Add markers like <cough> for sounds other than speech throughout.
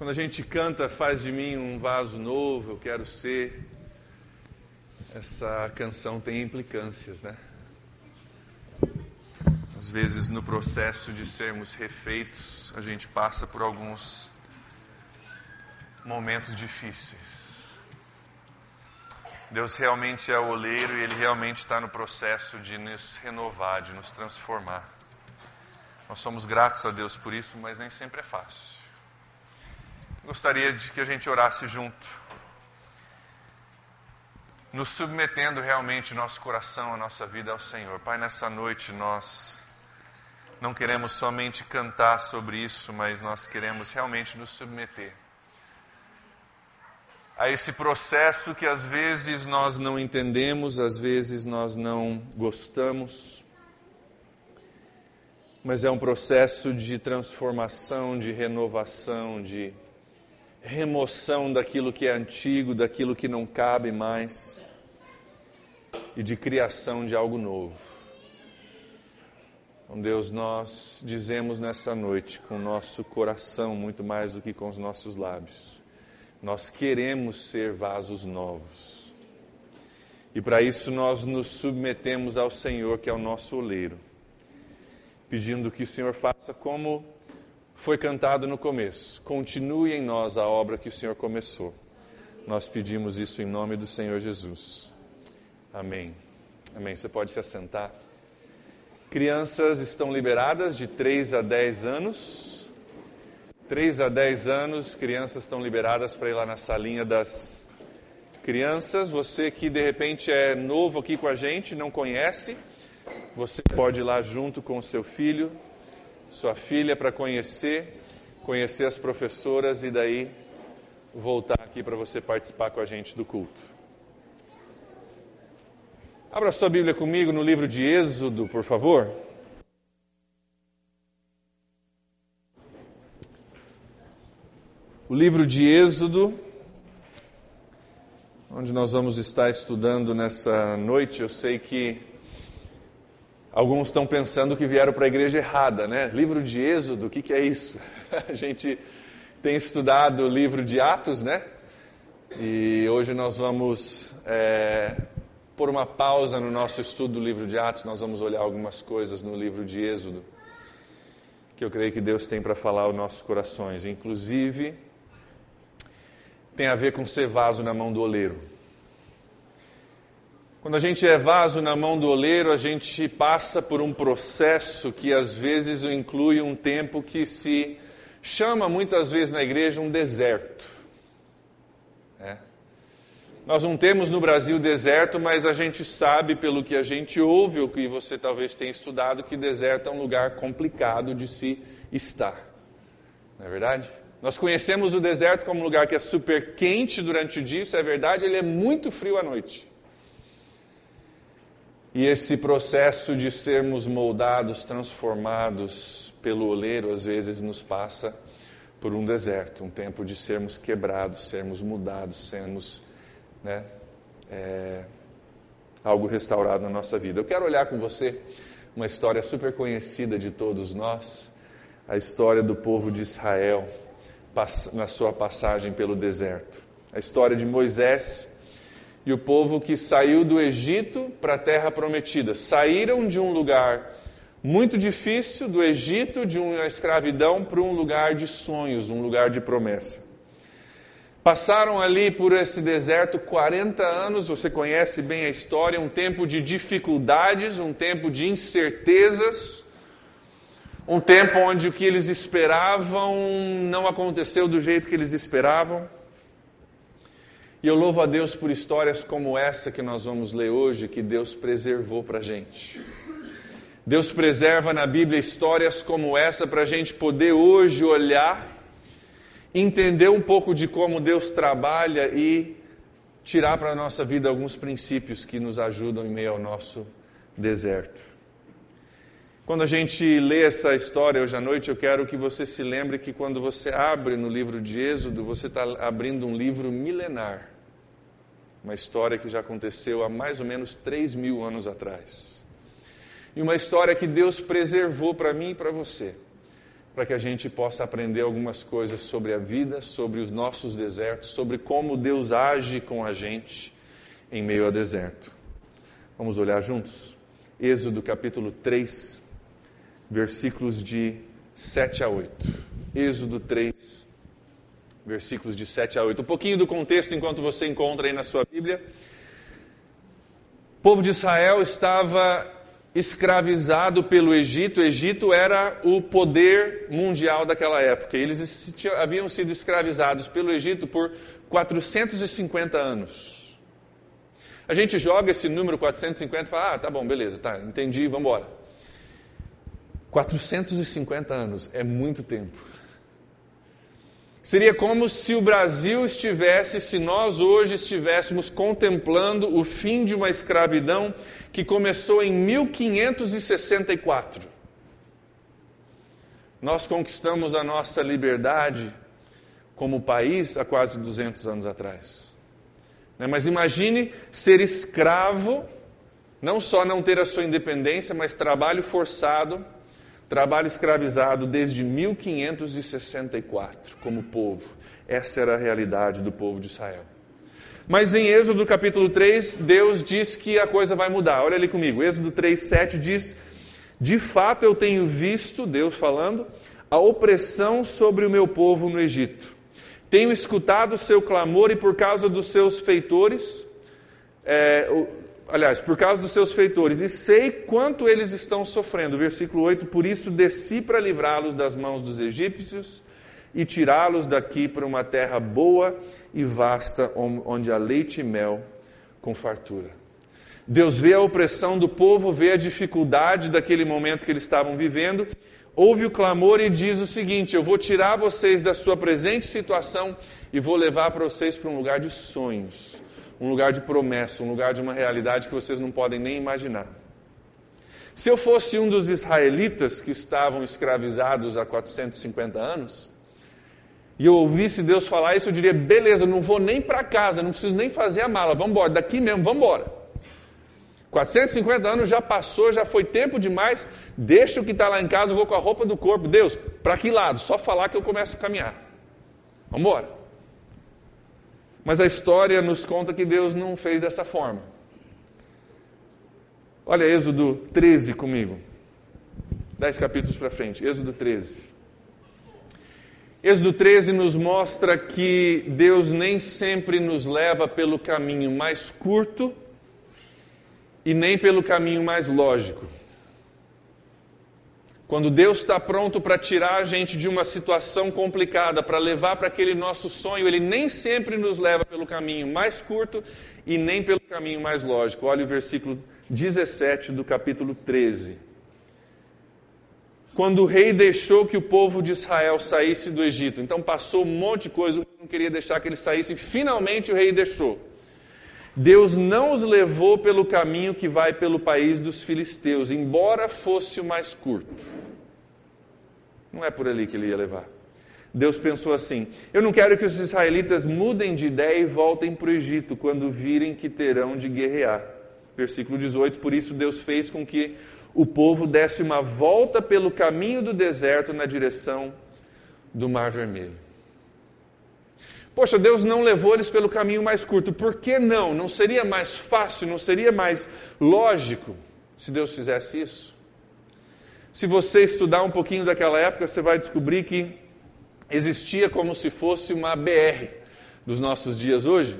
Quando a gente canta, faz de mim um vaso novo, eu quero ser. Essa canção tem implicâncias, né? Às vezes, no processo de sermos refeitos, a gente passa por alguns momentos difíceis. Deus realmente é o oleiro e Ele realmente está no processo de nos renovar, de nos transformar. Nós somos gratos a Deus por isso, mas nem sempre é fácil. Gostaria de que a gente orasse junto, nos submetendo realmente nosso coração, a nossa vida ao Senhor. Pai, nessa noite nós não queremos somente cantar sobre isso, mas nós queremos realmente nos submeter a esse processo que às vezes nós não entendemos, às vezes nós não gostamos, mas é um processo de transformação, de renovação, de remoção daquilo que é antigo, daquilo que não cabe mais e de criação de algo novo. Então, Deus, nós dizemos nessa noite com o nosso coração muito mais do que com os nossos lábios. Nós queremos ser vasos novos. E para isso nós nos submetemos ao Senhor, que é o nosso oleiro, pedindo que o Senhor faça como foi cantado no começo. Continue em nós a obra que o Senhor começou. Nós pedimos isso em nome do Senhor Jesus. Amém. Amém. Você pode se assentar. Crianças estão liberadas de 3 a 10 anos. 3 a 10 anos, crianças estão liberadas para ir lá na salinha das crianças. Você que de repente é novo aqui com a gente, não conhece, você pode ir lá junto com o seu filho, sua filha, para conhecer, conhecer as professoras e daí voltar aqui para você participar com a gente do culto. Abra sua Bíblia comigo no livro de Êxodo, por favor. O livro de Êxodo, onde nós vamos estar estudando nessa noite. Eu sei que alguns estão pensando que vieram para a igreja errada, né? Livro de Êxodo, o que, que é isso? <laughs> A gente tem estudado o livro de Atos, né? E hoje nós vamos é, por uma pausa no nosso estudo do livro de Atos, nós vamos olhar algumas coisas no livro de Êxodo que eu creio que Deus tem para falar aos nossos corações. Inclusive, tem a ver com ser vaso na mão do oleiro. Quando a gente é vaso na mão do oleiro, a gente passa por um processo que às vezes inclui um tempo que se chama muitas vezes na igreja um deserto. É. Nós não temos no Brasil deserto, mas a gente sabe, pelo que a gente ouve, ou que você talvez tenha estudado, que deserto é um lugar complicado de se estar. Não é verdade? Nós conhecemos o deserto como um lugar que é super quente durante o dia, isso é verdade, ele é muito frio à noite. E esse processo de sermos moldados, transformados pelo oleiro, às vezes nos passa por um deserto, um tempo de sermos quebrados, sermos mudados, sermos né, é, algo restaurado na nossa vida. Eu quero olhar com você uma história super conhecida de todos nós, a história do povo de Israel na sua passagem pelo deserto. A história de Moisés e o povo que saiu do Egito para a terra prometida. Saíram de um lugar muito difícil, do Egito, de uma escravidão, para um lugar de sonhos, um lugar de promessa. Passaram ali por esse deserto 40 anos, você conhece bem a história, um tempo de dificuldades, um tempo de incertezas, um tempo onde o que eles esperavam não aconteceu do jeito que eles esperavam. E eu louvo a Deus por histórias como essa que nós vamos ler hoje, que Deus preservou para a gente. Deus preserva na Bíblia histórias como essa para a gente poder hoje olhar entender um pouco de como Deus trabalha e tirar para a nossa vida alguns princípios que nos ajudam em meio ao nosso deserto. Quando a gente lê essa história hoje à noite, eu quero que você se lembre que quando você abre no livro de Êxodo, você está abrindo um livro milenar. Uma história que já aconteceu há mais ou menos 3 mil anos atrás. E uma história que Deus preservou para mim e para você para que a gente possa aprender algumas coisas sobre a vida, sobre os nossos desertos, sobre como Deus age com a gente em meio ao deserto. Vamos olhar juntos? Êxodo capítulo 3, versículos de 7 a 8. Êxodo 3, versículos de 7 a 8. Um pouquinho do contexto enquanto você encontra aí na sua Bíblia. O povo de Israel estava escravizado pelo Egito. O Egito era o poder mundial daquela época. Eles haviam sido escravizados pelo Egito por 450 anos. A gente joga esse número 450 e fala: ah, tá bom, beleza, tá, entendi, vamos embora. 450 anos é muito tempo. Seria como se o Brasil estivesse, se nós hoje estivéssemos contemplando o fim de uma escravidão que começou em 1564. Nós conquistamos a nossa liberdade como país há quase 200 anos atrás. Né, mas imagine ser escravo, não só não ter a sua independência, mas trabalho forçado trabalho escravizado desde 1564 como povo. Essa era a realidade do povo de Israel. Mas em Êxodo capítulo 3, Deus diz que a coisa vai mudar. Olha ali comigo. Êxodo 3, 7 diz: De fato eu tenho visto, Deus falando, a opressão sobre o meu povo no Egito. Tenho escutado o seu clamor e por causa dos seus feitores, é, aliás, por causa dos seus feitores, e sei quanto eles estão sofrendo. Versículo 8: Por isso desci para livrá-los das mãos dos egípcios e tirá-los daqui para uma terra boa e vasta, onde há leite e mel com fartura. Deus vê a opressão do povo, vê a dificuldade daquele momento que eles estavam vivendo, ouve o clamor e diz o seguinte: Eu vou tirar vocês da sua presente situação e vou levar para vocês para um lugar de sonhos um lugar de promessa, um lugar de uma realidade que vocês não podem nem imaginar. Se eu fosse um dos israelitas que estavam escravizados há 450 anos, e eu ouvisse Deus falar isso, eu diria: beleza, não vou nem para casa, não preciso nem fazer a mala, vamos embora, daqui mesmo, vamos embora. 450 anos já passou, já foi tempo demais, deixa o que está lá em casa, eu vou com a roupa do corpo. Deus, para que lado? Só falar que eu começo a caminhar. Vamos embora. Mas a história nos conta que Deus não fez dessa forma. Olha Êxodo 13 comigo. Dez capítulos para frente. Êxodo 13. Êxodo 13 nos mostra que Deus nem sempre nos leva pelo caminho mais curto e nem pelo caminho mais lógico. Quando Deus está pronto para tirar a gente de uma situação complicada, para levar para aquele nosso sonho, Ele nem sempre nos leva pelo caminho mais curto e nem pelo caminho mais lógico. Olha o versículo 17 do capítulo 13. Quando o rei deixou que o povo de Israel saísse do Egito, então passou um monte de coisa, não queria deixar que eles saíssem, finalmente o rei deixou. Deus não os levou pelo caminho que vai pelo país dos filisteus, embora fosse o mais curto. Não é por ali que ele ia levar. Deus pensou assim: Eu não quero que os israelitas mudem de ideia e voltem para o Egito quando virem que terão de guerrear. Versículo 18: Por isso Deus fez com que o povo desse uma volta pelo caminho do deserto na direção do Mar Vermelho. Poxa, Deus não levou eles pelo caminho mais curto. Por que não? Não seria mais fácil, não seria mais lógico se Deus fizesse isso? Se você estudar um pouquinho daquela época, você vai descobrir que existia como se fosse uma BR dos nossos dias hoje,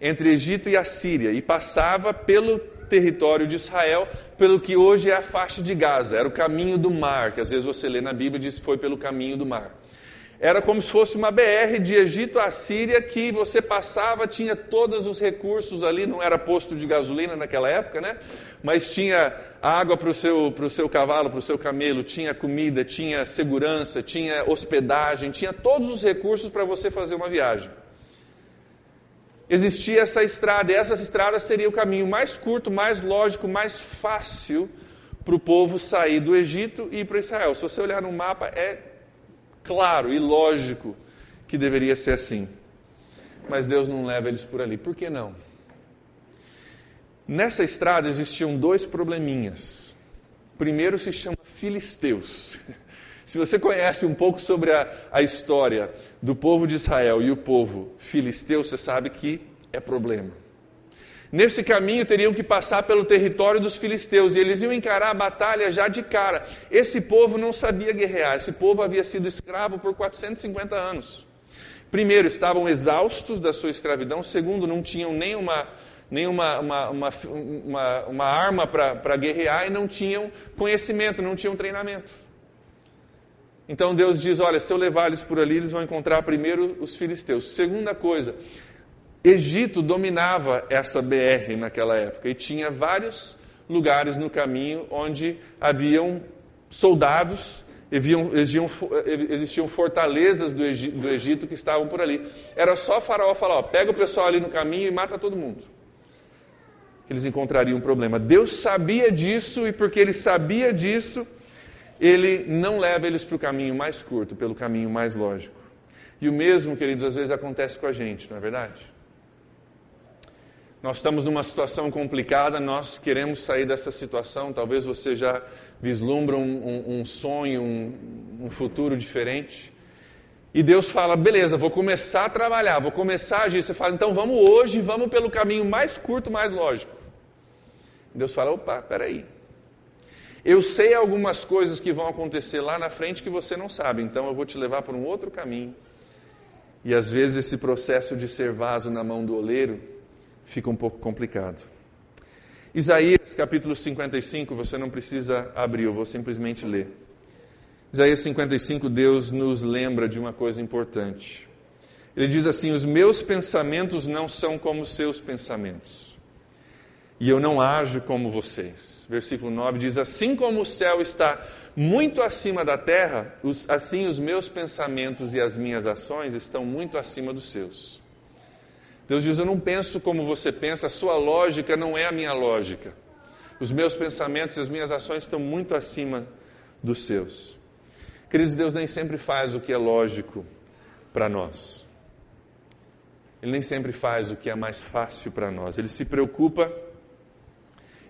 entre Egito e Assíria, e passava pelo território de Israel, pelo que hoje é a faixa de Gaza, era o caminho do mar, que às vezes você lê na Bíblia e diz foi pelo caminho do mar. Era como se fosse uma BR de Egito à Síria que você passava, tinha todos os recursos ali, não era posto de gasolina naquela época, né? Mas tinha água para o seu, seu cavalo, para o seu camelo, tinha comida, tinha segurança, tinha hospedagem, tinha todos os recursos para você fazer uma viagem. Existia essa estrada, e essa estrada seria o caminho mais curto, mais lógico, mais fácil para o povo sair do Egito e ir para Israel. Se você olhar no mapa, é claro e lógico que deveria ser assim. Mas Deus não leva eles por ali. Por que não? Nessa estrada existiam dois probleminhas. Primeiro se chama filisteus. <laughs> Se você conhece um pouco sobre a, a história do povo de Israel e o povo filisteu, você sabe que é problema. Nesse caminho teriam que passar pelo território dos filisteus e eles iam encarar a batalha já de cara. Esse povo não sabia guerrear, esse povo havia sido escravo por 450 anos. Primeiro, estavam exaustos da sua escravidão. Segundo, não tinham nenhuma, nenhuma uma, uma, uma, uma arma para guerrear e não tinham conhecimento, não tinham treinamento. Então Deus diz: Olha, se eu levar eles por ali, eles vão encontrar primeiro os filisteus. Segunda coisa, Egito dominava essa BR naquela época e tinha vários lugares no caminho onde haviam soldados, existiam, existiam fortalezas do Egito, do Egito, que estavam por ali. Era só Faraó falar: ó, pega o pessoal ali no caminho e mata todo mundo. Eles encontrariam um problema. Deus sabia disso e porque ele sabia disso, ele não leva eles para o caminho mais curto, pelo caminho mais lógico. E o mesmo, queridos, às vezes acontece com a gente, não é verdade? Nós estamos numa situação complicada, nós queremos sair dessa situação. Talvez você já vislumbra um, um, um sonho, um, um futuro diferente. E Deus fala: beleza, vou começar a trabalhar, vou começar a agir. Você fala: então vamos hoje, vamos pelo caminho mais curto, mais lógico. Deus fala: opa, peraí. Eu sei algumas coisas que vão acontecer lá na frente que você não sabe, então eu vou te levar por um outro caminho. E às vezes esse processo de ser vaso na mão do oleiro fica um pouco complicado. Isaías capítulo 55, você não precisa abrir, eu vou simplesmente ler. Isaías 55, Deus nos lembra de uma coisa importante. Ele diz assim: Os meus pensamentos não são como os seus pensamentos, e eu não ajo como vocês. Versículo 9 diz: Assim como o céu está muito acima da terra, assim os meus pensamentos e as minhas ações estão muito acima dos seus. Deus diz: Eu não penso como você pensa, a sua lógica não é a minha lógica. Os meus pensamentos e as minhas ações estão muito acima dos seus. Queridos, Deus nem sempre faz o que é lógico para nós. Ele nem sempre faz o que é mais fácil para nós. Ele se preocupa,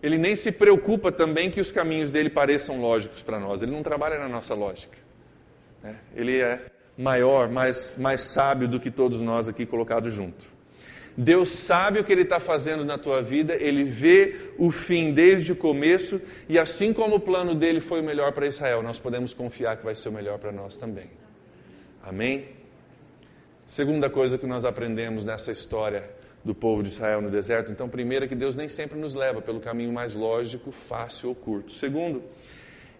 ele nem se preocupa também que os caminhos dele pareçam lógicos para nós. Ele não trabalha na nossa lógica. Né? Ele é maior, mais, mais sábio do que todos nós aqui colocados juntos. Deus sabe o que Ele está fazendo na tua vida, Ele vê o fim desde o começo, e assim como o plano dele foi o melhor para Israel, nós podemos confiar que vai ser o melhor para nós também. Amém? Segunda coisa que nós aprendemos nessa história do povo de Israel no deserto, então, primeiro é que Deus nem sempre nos leva pelo caminho mais lógico, fácil ou curto. Segundo,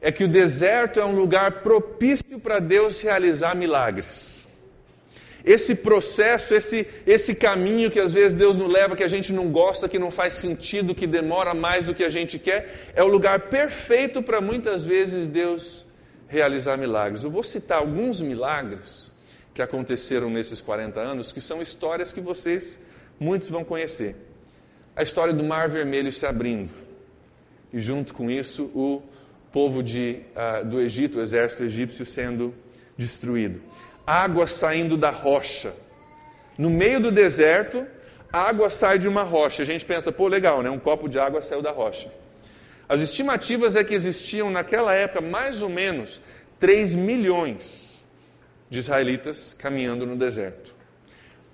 é que o deserto é um lugar propício para Deus realizar milagres. Esse processo, esse, esse caminho que às vezes Deus nos leva, que a gente não gosta, que não faz sentido, que demora mais do que a gente quer, é o lugar perfeito para muitas vezes Deus realizar milagres. Eu vou citar alguns milagres que aconteceram nesses 40 anos, que são histórias que vocês, muitos vão conhecer. A história do Mar Vermelho se abrindo, e junto com isso, o povo de, uh, do Egito, o exército egípcio sendo destruído água saindo da rocha. No meio do deserto, água sai de uma rocha. A gente pensa, pô, legal, né? Um copo de água saiu da rocha. As estimativas é que existiam naquela época mais ou menos 3 milhões de israelitas caminhando no deserto.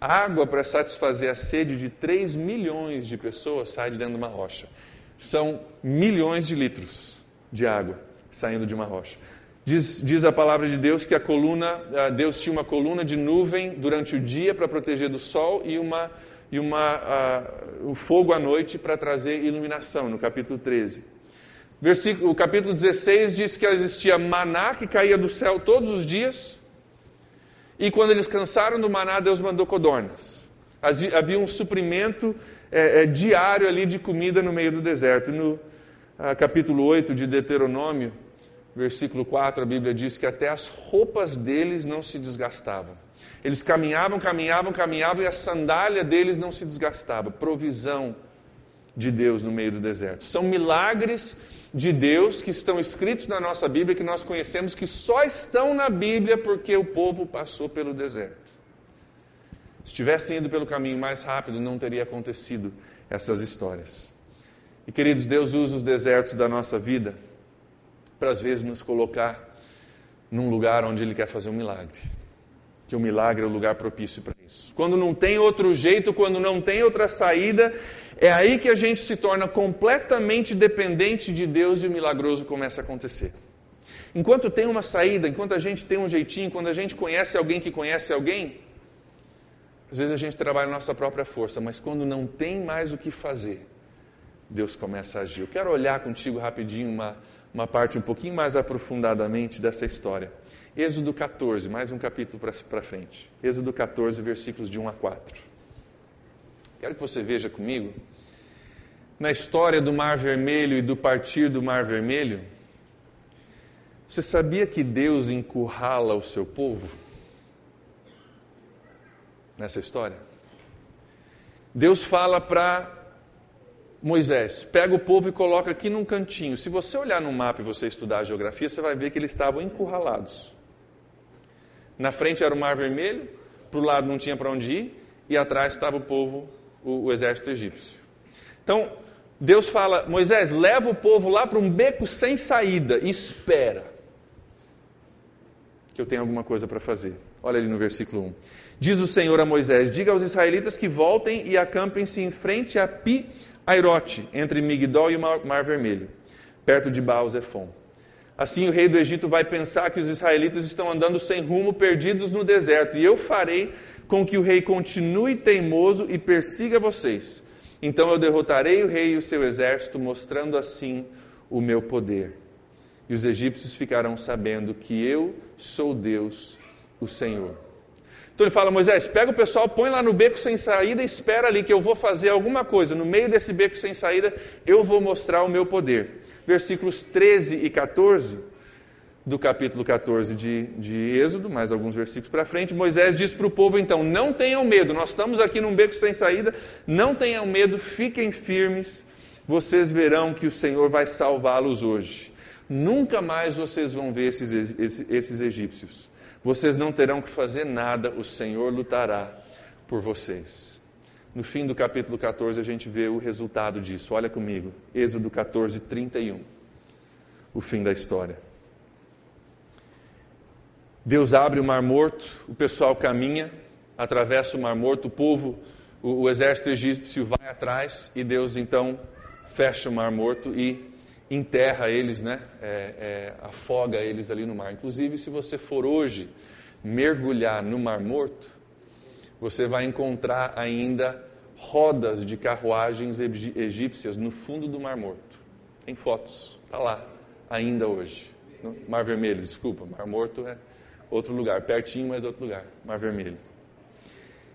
água para satisfazer a sede de 3 milhões de pessoas sai de dentro de uma rocha. São milhões de litros de água saindo de uma rocha. Diz, diz, a palavra de Deus que a coluna, Deus tinha uma coluna de nuvem durante o dia para proteger do sol e uma e uma uh, o fogo à noite para trazer iluminação, no capítulo 13. Versículo, o capítulo 16 diz que existia maná que caía do céu todos os dias. E quando eles cansaram do maná, Deus mandou codornas. Havia um suprimento é, é, diário ali de comida no meio do deserto. No uh, capítulo 8 de Deuteronômio, versículo 4, a Bíblia diz que até as roupas deles não se desgastavam. Eles caminhavam, caminhavam, caminhavam e a sandália deles não se desgastava. Provisão de Deus no meio do deserto. São milagres de Deus que estão escritos na nossa Bíblia, que nós conhecemos, que só estão na Bíblia porque o povo passou pelo deserto. Se tivessem ido pelo caminho mais rápido, não teria acontecido essas histórias. E queridos, Deus usa os desertos da nossa vida para às vezes nos colocar num lugar onde Ele quer fazer um milagre. Que o milagre é o lugar propício para isso. Quando não tem outro jeito, quando não tem outra saída, é aí que a gente se torna completamente dependente de Deus e o milagroso começa a acontecer. Enquanto tem uma saída, enquanto a gente tem um jeitinho, quando a gente conhece alguém que conhece alguém, às vezes a gente trabalha nossa própria força, mas quando não tem mais o que fazer, Deus começa a agir. Eu quero olhar contigo rapidinho uma, uma parte um pouquinho mais aprofundadamente dessa história. Êxodo 14, mais um capítulo para frente. Êxodo 14, versículos de 1 a 4. Quero que você veja comigo, na história do Mar Vermelho e do partir do Mar Vermelho, você sabia que Deus encurrala o seu povo? Nessa história. Deus fala para Moisés, pega o povo e coloca aqui num cantinho. Se você olhar no mapa e você estudar a geografia, você vai ver que eles estavam encurralados. Na frente era o Mar Vermelho, para o lado não tinha para onde ir, e atrás estava o povo, o, o exército egípcio. Então, Deus fala: Moisés, leva o povo lá para um beco sem saída, e espera que eu tenho alguma coisa para fazer. Olha ali no versículo 1. Diz o Senhor a Moisés: Diga aos israelitas que voltem e acampem-se em frente a Pi Airote, entre Migdol e o Mar Vermelho, perto de baal -Zephon. Assim o rei do Egito vai pensar que os israelitas estão andando sem rumo, perdidos no deserto, e eu farei com que o rei continue teimoso e persiga vocês. Então eu derrotarei o rei e o seu exército, mostrando assim o meu poder. E os egípcios ficarão sabendo que eu sou Deus, o Senhor. Então ele fala: Moisés, pega o pessoal, põe lá no beco sem saída e espera ali que eu vou fazer alguma coisa. No meio desse beco sem saída, eu vou mostrar o meu poder. Versículos 13 e 14 do capítulo 14 de, de Êxodo, mais alguns versículos para frente, Moisés diz para o povo então: não tenham medo, nós estamos aqui num beco sem saída, não tenham medo, fiquem firmes, vocês verão que o Senhor vai salvá-los hoje. Nunca mais vocês vão ver esses, esses, esses egípcios. Vocês não terão que fazer nada, o Senhor lutará por vocês. No fim do capítulo 14, a gente vê o resultado disso. Olha comigo, Êxodo 14, 31. O fim da história. Deus abre o mar morto, o pessoal caminha, atravessa o mar morto, o povo, o, o exército egípcio vai atrás e Deus então fecha o mar morto e enterra eles, né? É, é, afoga eles ali no mar. Inclusive, se você for hoje mergulhar no Mar Morto, você vai encontrar ainda rodas de carruagens egípcias no fundo do Mar Morto. Tem fotos, está lá, ainda hoje. Mar Vermelho, desculpa, Mar Morto é outro lugar, pertinho, mas outro lugar, Mar Vermelho.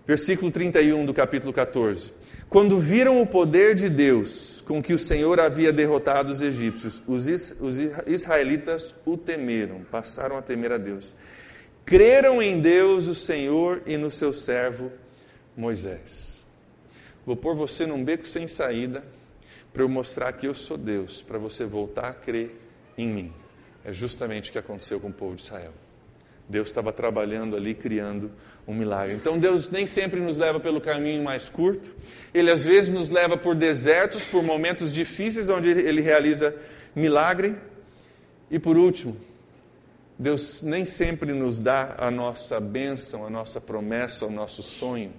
Versículo 31 do capítulo 14. Quando viram o poder de Deus com que o Senhor havia derrotado os egípcios, os israelitas o temeram, passaram a temer a Deus. Creram em Deus, o Senhor, e no seu servo Moisés. Vou pôr você num beco sem saída para eu mostrar que eu sou Deus, para você voltar a crer em mim. É justamente o que aconteceu com o povo de Israel. Deus estava trabalhando ali, criando um milagre. Então Deus nem sempre nos leva pelo caminho mais curto. Ele às vezes nos leva por desertos, por momentos difíceis onde ele realiza milagre. E por último, Deus nem sempre nos dá a nossa bênção, a nossa promessa, o nosso sonho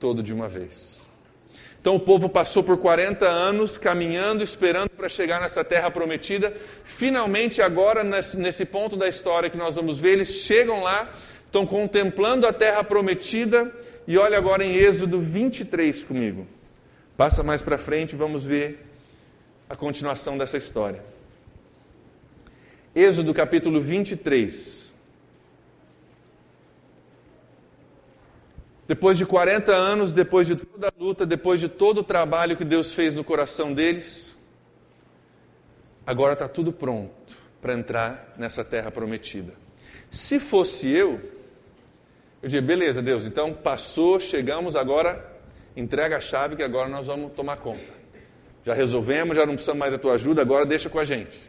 todo de uma vez. Então o povo passou por 40 anos caminhando, esperando para chegar nessa terra prometida. Finalmente, agora, nesse ponto da história que nós vamos ver, eles chegam lá, estão contemplando a terra prometida. E olha agora em Êxodo 23 comigo. Passa mais para frente, vamos ver a continuação dessa história. Êxodo capítulo 23. Depois de 40 anos, depois de toda a luta, depois de todo o trabalho que Deus fez no coração deles, agora está tudo pronto para entrar nessa terra prometida. Se fosse eu, eu diria: beleza, Deus, então passou, chegamos, agora entrega a chave que agora nós vamos tomar conta. Já resolvemos, já não precisamos mais da tua ajuda, agora deixa com a gente.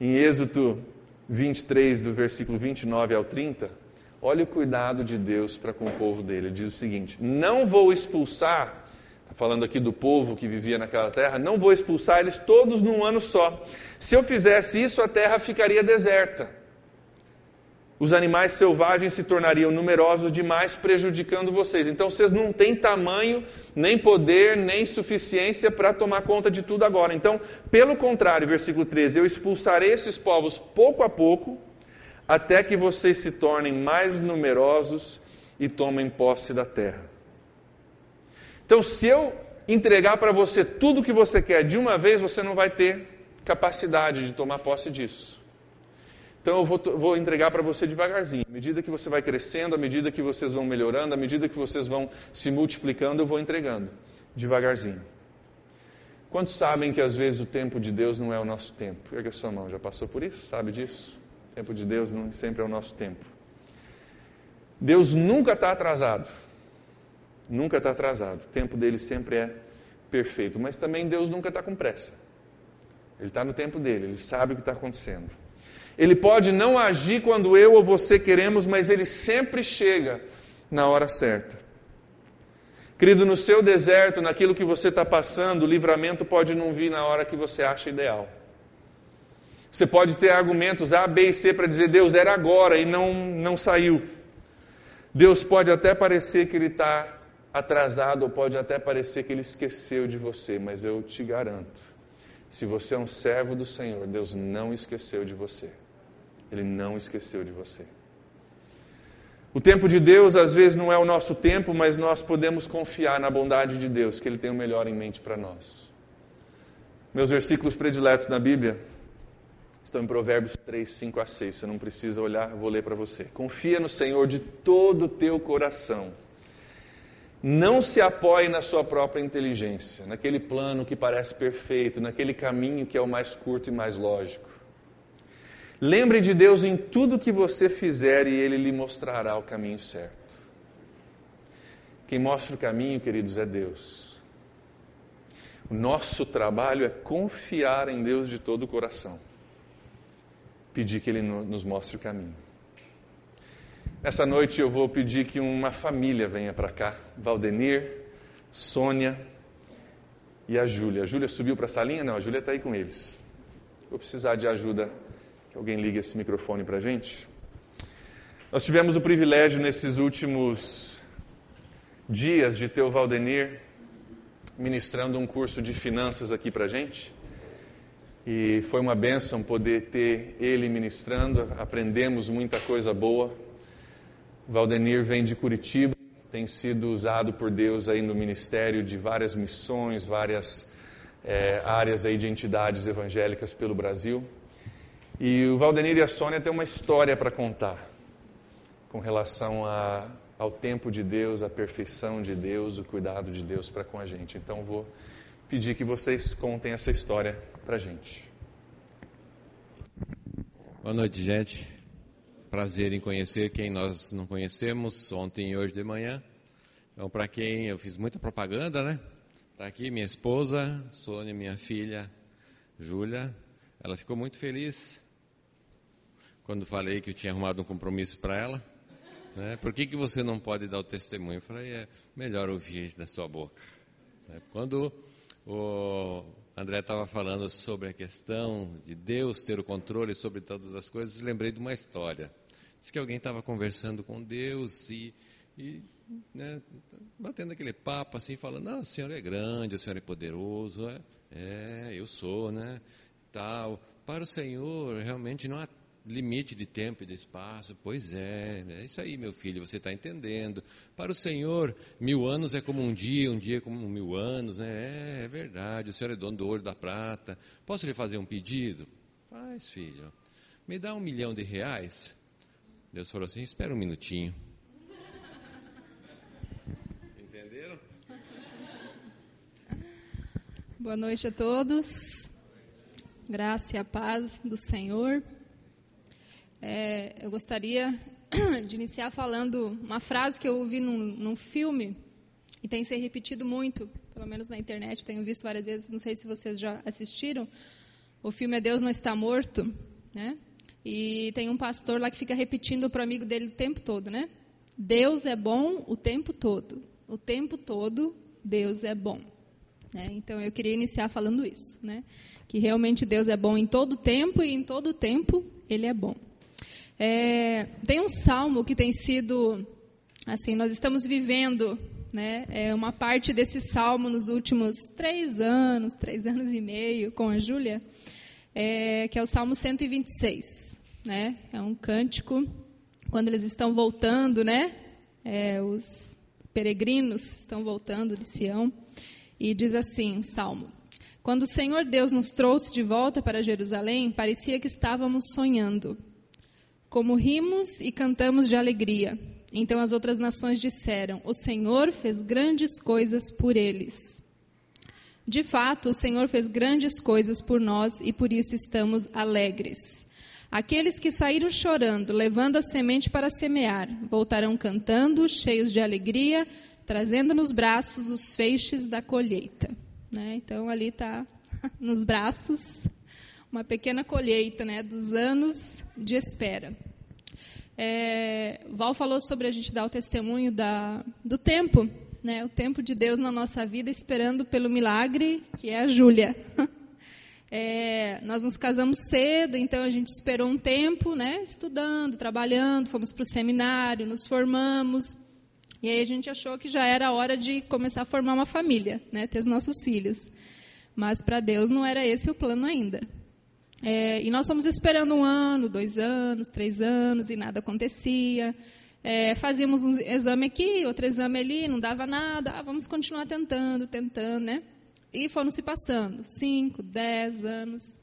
Em Êxodo 23, do versículo 29 ao 30, Olha o cuidado de Deus para com o povo dele. Ele diz o seguinte: Não vou expulsar, falando aqui do povo que vivia naquela terra, não vou expulsar eles todos num ano só. Se eu fizesse isso, a terra ficaria deserta. os animais selvagens se tornariam numerosos demais, prejudicando vocês. Então vocês não têm tamanho, nem poder, nem suficiência para tomar conta de tudo agora. Então, pelo contrário, versículo 13: Eu expulsarei esses povos pouco a pouco, até que vocês se tornem mais numerosos e tomem posse da terra. Então, se eu entregar para você tudo o que você quer de uma vez, você não vai ter capacidade de tomar posse disso. Então eu vou, vou entregar para você devagarzinho. À medida que você vai crescendo, à medida que vocês vão melhorando, à medida que vocês vão se multiplicando, eu vou entregando devagarzinho. Quantos sabem que às vezes o tempo de Deus não é o nosso tempo? Erga sua mão, já passou por isso? Sabe disso? O tempo de Deus não sempre é o nosso tempo. Deus nunca está atrasado. Nunca está atrasado. O tempo dele sempre é perfeito. Mas também Deus nunca está com pressa. Ele está no tempo dele, ele sabe o que está acontecendo. Ele pode não agir quando eu ou você queremos, mas ele sempre chega na hora certa. Querido, no seu deserto, naquilo que você está passando, o livramento pode não vir na hora que você acha ideal. Você pode ter argumentos A, B e C para dizer Deus era agora e não, não saiu. Deus pode até parecer que Ele está atrasado, ou pode até parecer que Ele esqueceu de você, mas eu te garanto: se você é um servo do Senhor, Deus não esqueceu de você. Ele não esqueceu de você. O tempo de Deus às vezes não é o nosso tempo, mas nós podemos confiar na bondade de Deus, que Ele tem o melhor em mente para nós. Meus versículos prediletos na Bíblia estão em Provérbios 3, 5 a 6. Você não precisa olhar, vou ler para você. Confia no Senhor de todo o teu coração. Não se apoie na sua própria inteligência, naquele plano que parece perfeito, naquele caminho que é o mais curto e mais lógico. Lembre de Deus em tudo que você fizer e Ele lhe mostrará o caminho certo. Quem mostra o caminho, queridos, é Deus. O nosso trabalho é confiar em Deus de todo o coração. Pedir que Ele nos mostre o caminho. Nessa noite eu vou pedir que uma família venha para cá. Valdenir, Sônia e a Júlia. A Júlia subiu para a salinha? Não, a Júlia está aí com eles. Vou precisar de ajuda que alguém ligue esse microfone para a gente. Nós tivemos o privilégio nesses últimos dias de ter o Valdenir ministrando um curso de finanças aqui para a gente. E foi uma bênção poder ter ele ministrando, aprendemos muita coisa boa. Valdenir vem de Curitiba, tem sido usado por Deus aí no ministério de várias missões, várias é, áreas aí de entidades evangélicas pelo Brasil. E o Valdenir e a Sônia têm uma história para contar com relação a, ao tempo de Deus, a perfeição de Deus, o cuidado de Deus para com a gente. Então vou pedir que vocês contem essa história para a gente. Boa noite, gente. Prazer em conhecer quem nós não conhecemos ontem e hoje de manhã. Então, para quem eu fiz muita propaganda, né? Está aqui minha esposa, Sônia, minha filha, Júlia. Ela ficou muito feliz quando falei que eu tinha arrumado um compromisso para ela. Né? Por que, que você não pode dar o testemunho? Eu falei, é melhor ouvir da sua boca. Né? Quando o André estava falando sobre a questão de Deus ter o controle sobre todas as coisas, lembrei de uma história. Diz que alguém estava conversando com Deus e, e né, batendo aquele papo assim, falando, não, o Senhor é grande, o Senhor é poderoso, é, é eu sou, né, tal. Para o Senhor, realmente não há limite de tempo e de espaço. Pois é, é isso aí, meu filho, você está entendendo. Para o Senhor, mil anos é como um dia, um dia é como mil anos, né? É, é verdade, o Senhor é dono do ouro da prata. Posso lhe fazer um pedido? Faz, filho. Me dá um milhão de reais. Deus falou assim: espera um minutinho. Entenderam? Boa noite a todos. Graça e a paz do Senhor. É, eu gostaria <clears throat> de iniciar falando uma frase que eu ouvi num, num filme e tem se repetido muito, pelo menos na internet, tenho visto várias vezes, não sei se vocês já assistiram. O filme é Deus Não Está Morto, né? E tem um pastor lá que fica repetindo para o amigo dele o tempo todo, né? Deus é bom o tempo todo. O tempo todo, Deus é bom. Né? Então, eu queria iniciar falando isso, né? Que realmente Deus é bom em todo tempo e em todo tempo Ele é bom. É, tem um salmo que tem sido, assim, nós estamos vivendo né, é uma parte desse salmo nos últimos três anos, três anos e meio com a Júlia, é, que é o Salmo 126. Né? É um cântico, quando eles estão voltando, né? É, os peregrinos estão voltando de Sião, e diz assim o Salmo. Quando o Senhor Deus nos trouxe de volta para Jerusalém, parecia que estávamos sonhando. Como rimos e cantamos de alegria. Então as outras nações disseram: O Senhor fez grandes coisas por eles. De fato, o Senhor fez grandes coisas por nós e por isso estamos alegres. Aqueles que saíram chorando, levando a semente para semear, voltarão cantando, cheios de alegria, trazendo nos braços os feixes da colheita. Né? Então, ali está, <laughs> nos braços, uma pequena colheita né, dos anos de espera. É, Val falou sobre a gente dar o testemunho da, do tempo, né, o tempo de Deus na nossa vida, esperando pelo milagre, que é a Júlia. <laughs> É, nós nos casamos cedo, então a gente esperou um tempo, né, estudando, trabalhando, fomos para o seminário, nos formamos. E aí a gente achou que já era hora de começar a formar uma família, né, ter os nossos filhos. Mas para Deus não era esse o plano ainda. É, e nós fomos esperando um ano, dois anos, três anos, e nada acontecia. É, fazíamos um exame aqui, outro exame ali, não dava nada. Ah, vamos continuar tentando, tentando, né? E foram se passando, cinco, dez anos.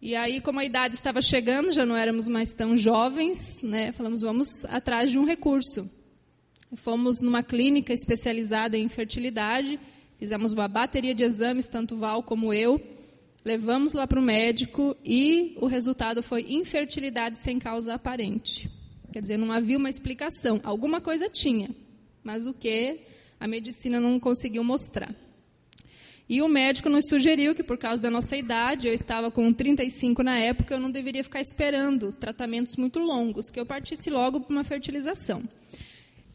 E aí, como a idade estava chegando, já não éramos mais tão jovens, né? Falamos, vamos atrás de um recurso. Fomos numa clínica especializada em fertilidade, fizemos uma bateria de exames, tanto Val como eu, levamos lá para o médico e o resultado foi infertilidade sem causa aparente. Quer dizer, não havia uma explicação. Alguma coisa tinha, mas o que a medicina não conseguiu mostrar. E o médico nos sugeriu que, por causa da nossa idade, eu estava com 35 na época, eu não deveria ficar esperando tratamentos muito longos, que eu partisse logo para uma fertilização.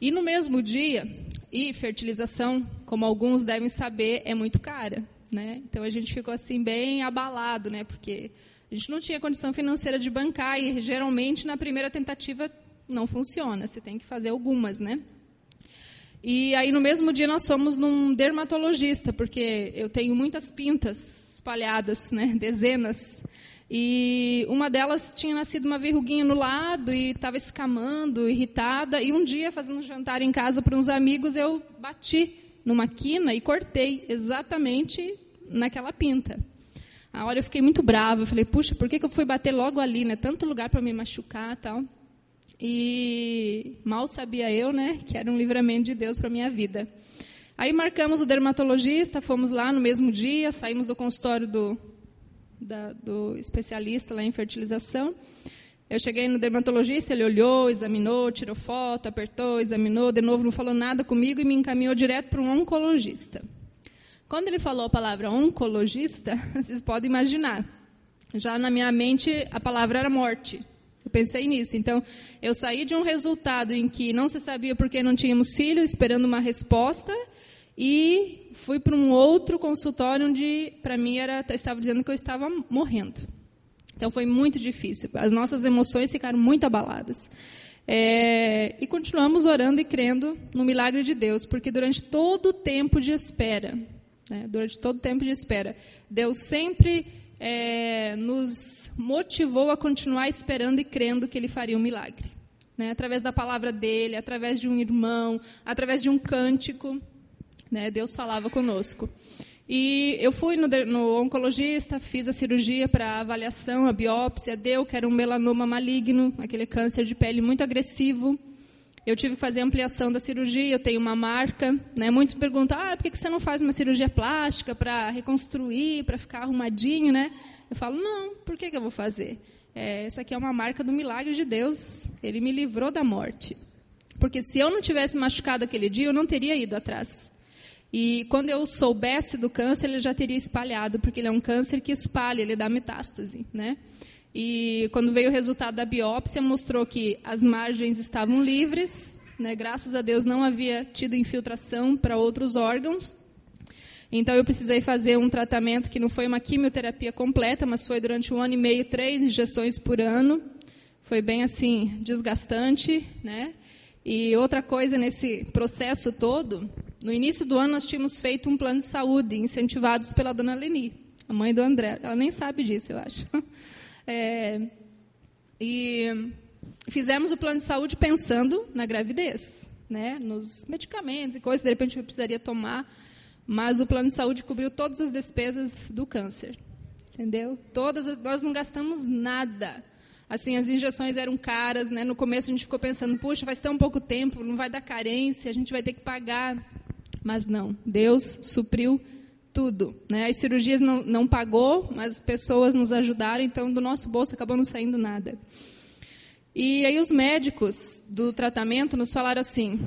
E no mesmo dia, e fertilização, como alguns devem saber, é muito cara. Né? Então a gente ficou assim bem abalado, né? porque a gente não tinha condição financeira de bancar e geralmente na primeira tentativa não funciona, você tem que fazer algumas, né? E aí no mesmo dia nós fomos num dermatologista, porque eu tenho muitas pintas espalhadas, né, <laughs> dezenas. E uma delas tinha nascido uma verruguinha no lado e estava escamando, irritada. E um dia, fazendo um jantar em casa para uns amigos, eu bati numa quina e cortei exatamente naquela pinta. A hora eu fiquei muito brava. Eu falei, puxa, por que, que eu fui bater logo ali? Né? Tanto lugar para me machucar tal. E mal sabia eu, né, que era um livramento de Deus para minha vida. Aí marcamos o dermatologista, fomos lá no mesmo dia, saímos do consultório do, da, do especialista lá em fertilização. Eu cheguei no dermatologista, ele olhou, examinou, tirou foto, apertou, examinou, de novo não falou nada comigo e me encaminhou direto para um oncologista. Quando ele falou a palavra oncologista, <laughs> vocês podem imaginar, já na minha mente a palavra era morte. Eu pensei nisso. Então, eu saí de um resultado em que não se sabia por que não tínhamos filho, esperando uma resposta, e fui para um outro consultório onde, para mim, era, estava dizendo que eu estava morrendo. Então, foi muito difícil. As nossas emoções ficaram muito abaladas. É, e continuamos orando e crendo no milagre de Deus, porque durante todo o tempo de espera, né, durante todo o tempo de espera, Deus sempre é, nos motivou a continuar esperando e crendo que Ele faria um milagre. Né? Através da palavra dele, através de um irmão, através de um cântico, né? Deus falava conosco. E eu fui no, no oncologista, fiz a cirurgia para avaliação, a biópsia, deu que era um melanoma maligno, aquele câncer de pele muito agressivo. Eu tive que fazer ampliação da cirurgia, eu tenho uma marca. Né? Muitos perguntam, ah, por que você não faz uma cirurgia plástica para reconstruir, para ficar arrumadinho? Né? Eu falo, não, por que, que eu vou fazer? É, essa aqui é uma marca do milagre de Deus. Ele me livrou da morte. Porque se eu não tivesse machucado aquele dia, eu não teria ido atrás. E quando eu soubesse do câncer, ele já teria espalhado, porque ele é um câncer que espalha, ele dá metástase. Né? E quando veio o resultado da biópsia, mostrou que as margens estavam livres, né? graças a Deus não havia tido infiltração para outros órgãos. Então eu precisei fazer um tratamento que não foi uma quimioterapia completa, mas foi durante um ano e meio, três injeções por ano. foi bem assim desgastante, né? E outra coisa nesse processo todo, no início do ano nós tínhamos feito um plano de saúde incentivados pela dona Leni, a mãe do André. Ela nem sabe disso, eu acho. <laughs> É, e fizemos o plano de saúde pensando na gravidez, né? Nos medicamentos e coisas, de repente eu precisaria tomar, mas o plano de saúde cobriu todas as despesas do câncer, entendeu? Todas, as, nós não gastamos nada. Assim, as injeções eram caras, né? No começo a gente ficou pensando, puxa, faz tão pouco tempo, não vai dar carência, a gente vai ter que pagar. Mas não, Deus supriu tudo. Né? As cirurgias não, não pagou, mas pessoas nos ajudaram, então do nosso bolso acabou não saindo nada. E aí os médicos do tratamento nos falaram assim,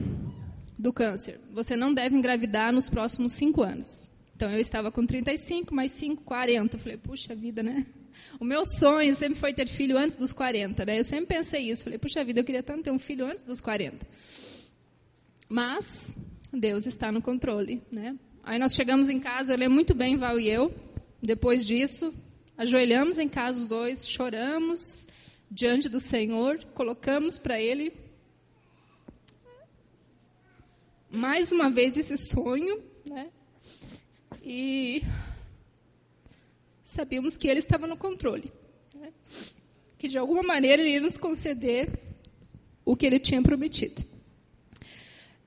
do câncer, você não deve engravidar nos próximos cinco anos. Então eu estava com 35, mais 5, 40. Eu falei, puxa vida, né? O meu sonho sempre foi ter filho antes dos 40, né? Eu sempre pensei isso. Falei, puxa vida, eu queria tanto ter um filho antes dos 40. Mas Deus está no controle, né? Aí nós chegamos em casa, eu lembro muito bem, Val e eu. Depois disso, ajoelhamos em casa os dois, choramos diante do Senhor, colocamos para Ele mais uma vez esse sonho, né? E sabíamos que Ele estava no controle. Né? Que de alguma maneira Ele ia nos conceder o que Ele tinha prometido.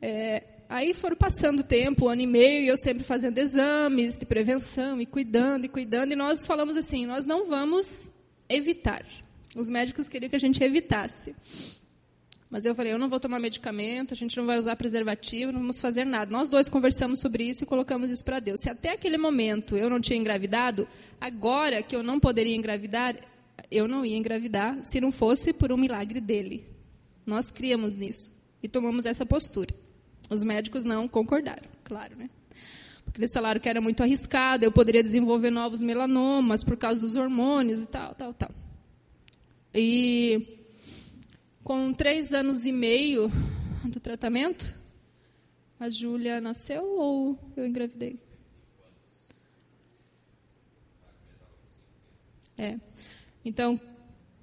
É, aí foram passando o tempo, um ano e meio, e eu sempre fazendo exames de prevenção, e cuidando, e cuidando, e nós falamos assim, nós não vamos evitar. Os médicos queriam que a gente evitasse. Mas eu falei, eu não vou tomar medicamento, a gente não vai usar preservativo, não vamos fazer nada. Nós dois conversamos sobre isso e colocamos isso para Deus. Se até aquele momento eu não tinha engravidado, agora que eu não poderia engravidar, eu não ia engravidar se não fosse por um milagre dele. Nós criamos nisso e tomamos essa postura. Os médicos não concordaram, claro, né? Porque eles falaram que era muito arriscado, eu poderia desenvolver novos melanomas por causa dos hormônios e tal, tal, tal. E com três anos e meio do tratamento, a Júlia nasceu ou eu engravidei? É. Então,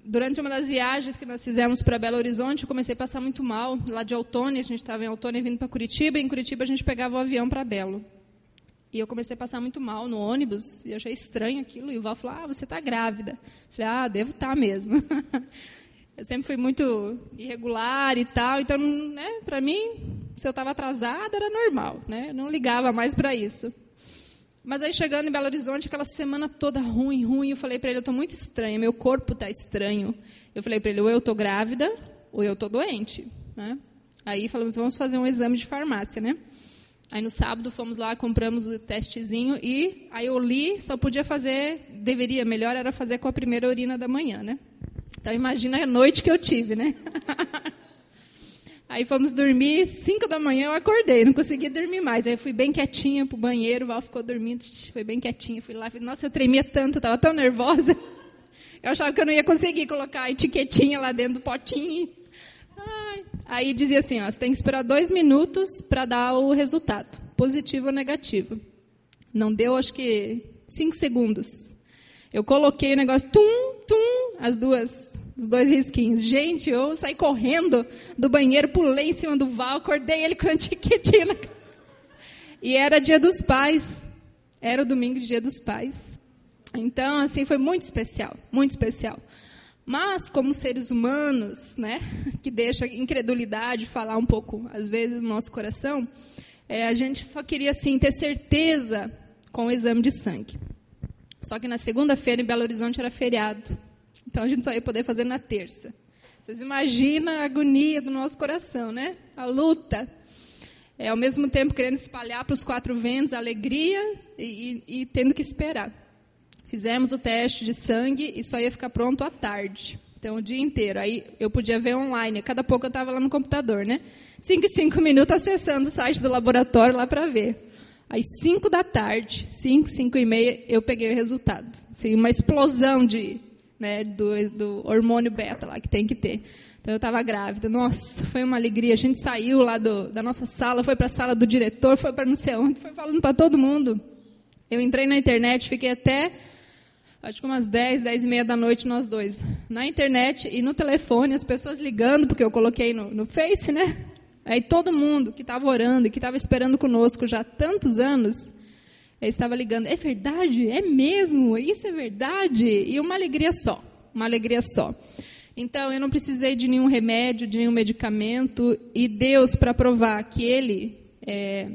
durante uma das viagens que nós fizemos para Belo Horizonte, eu comecei a passar muito mal. Lá de Autônia, a gente estava em Autônia vindo para Curitiba, e em Curitiba a gente pegava o avião para Belo. E eu comecei a passar muito mal no ônibus, e achei estranho aquilo. E o Val falou: Ah, você está grávida. Eu falei: Ah, devo estar tá mesmo. <laughs> Eu sempre fui muito irregular e tal, então, né, para mim, se eu estava atrasada era normal, né? Eu não ligava mais para isso. Mas aí chegando em Belo Horizonte, aquela semana toda ruim, ruim, eu falei para ele, eu estou muito estranha, meu corpo está estranho. Eu falei para ele, ou eu estou grávida, ou eu estou doente, né? Aí falamos, vamos fazer um exame de farmácia, né? Aí no sábado fomos lá, compramos o testezinho e aí eu li, só podia fazer, deveria, melhor era fazer com a primeira urina da manhã, né? Então imagina a noite que eu tive, né? <laughs> Aí fomos dormir, cinco da manhã eu acordei, não consegui dormir mais. Aí eu fui bem quietinha pro banheiro, o Val ficou dormindo, foi bem quietinha. Fui lá, falei, nossa, eu tremia tanto, estava tão nervosa. <laughs> Eu achava que eu não ia conseguir colocar a etiquetinha lá dentro do potinho. Ai. Aí dizia assim, ó, você tem que esperar dois minutos para dar o resultado, positivo ou negativo. Não deu, acho que cinco segundos. Eu coloquei o negócio, tum, tum, as duas, os dois risquinhos. Gente, eu saí correndo do banheiro, pulei em cima do Val, acordei ele com a etiquetina. E era dia dos pais. Era o domingo de dia dos pais. Então, assim, foi muito especial, muito especial. Mas, como seres humanos, né, que deixa a incredulidade falar um pouco, às vezes, no nosso coração, é, a gente só queria, assim, ter certeza com o exame de sangue. Só que na segunda-feira em Belo Horizonte era feriado. Então a gente só ia poder fazer na terça. Vocês imaginam a agonia do nosso coração, né? A luta. É, ao mesmo tempo querendo espalhar para os quatro ventos a alegria e, e, e tendo que esperar. Fizemos o teste de sangue e só ia ficar pronto à tarde. Então, o dia inteiro. Aí eu podia ver online. Cada pouco eu estava lá no computador, né? Cinco e cinco minutos acessando o site do laboratório lá para ver. Às 5 da tarde, 5, 5 e meia, eu peguei o resultado. Assim, uma explosão de, né, do, do hormônio beta lá que tem que ter. Então eu estava grávida. Nossa, foi uma alegria. A gente saiu lá do, da nossa sala, foi para a sala do diretor, foi para não sei onde, foi falando para todo mundo. Eu entrei na internet, fiquei até acho que umas 10, 10 e meia da noite, nós dois, na internet e no telefone, as pessoas ligando, porque eu coloquei no, no Face, né? Aí todo mundo que estava orando e que estava esperando conosco já há tantos anos, estava ligando. É verdade? É mesmo? Isso é verdade? E uma alegria só, uma alegria só. Então, eu não precisei de nenhum remédio, de nenhum medicamento, e Deus, para provar que Ele é,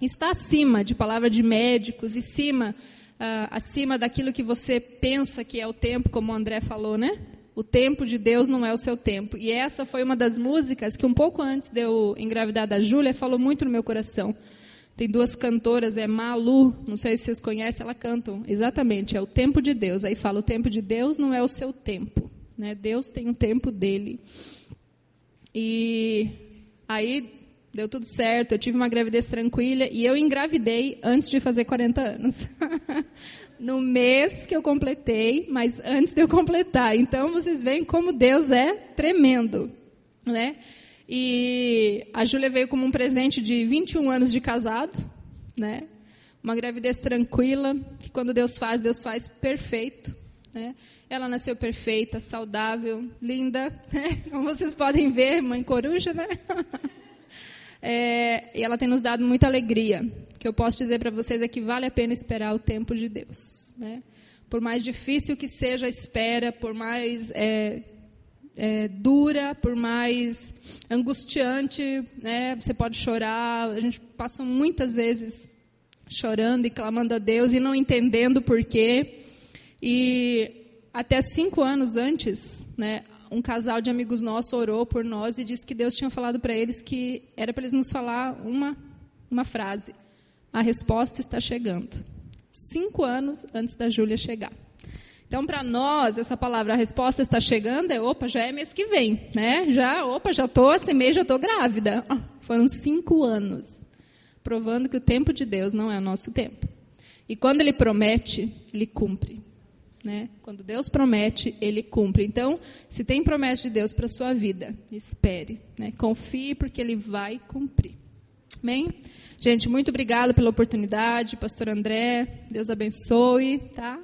está acima de palavra de médicos e cima uh, acima daquilo que você pensa que é o tempo, como o André falou, né? O tempo de Deus não é o seu tempo. E essa foi uma das músicas que um pouco antes de eu engravidar da Júlia falou muito no meu coração. Tem duas cantoras, é Malu, não sei se vocês conhecem, ela cantam exatamente, é o tempo de Deus. Aí fala, o tempo de Deus não é o seu tempo, né? Deus tem o tempo dele. E aí deu tudo certo, eu tive uma gravidez tranquila e eu engravidei antes de fazer 40 anos. <laughs> no mês que eu completei, mas antes de eu completar. Então vocês veem como Deus é tremendo, né? E a Júlia veio como um presente de 21 anos de casado, né? Uma gravidez tranquila, que quando Deus faz, Deus faz perfeito, né? Ela nasceu perfeita, saudável, linda, né? <laughs> Como vocês podem ver, mãe coruja, né? <laughs> É, e ela tem nos dado muita alegria. O que eu posso dizer para vocês é que vale a pena esperar o tempo de Deus. Né? Por mais difícil que seja a espera, por mais é, é, dura, por mais angustiante, né? você pode chorar. A gente passa muitas vezes chorando e clamando a Deus e não entendendo por quê. E até cinco anos antes, né, um casal de amigos nossos orou por nós e disse que Deus tinha falado para eles que era para eles nos falar uma, uma frase: A resposta está chegando. Cinco anos antes da Júlia chegar. Então, para nós, essa palavra, a resposta está chegando, é opa, já é mês que vem, né? Já, opa, já estou, esse mês já estou grávida. Ah, foram cinco anos, provando que o tempo de Deus não é o nosso tempo. E quando Ele promete, Ele cumpre. Né? Quando Deus promete, Ele cumpre. Então, se tem promessa de Deus para a sua vida, espere. Né? Confie, porque Ele vai cumprir. Amém? Gente, muito obrigado pela oportunidade. Pastor André, Deus abençoe. Tá?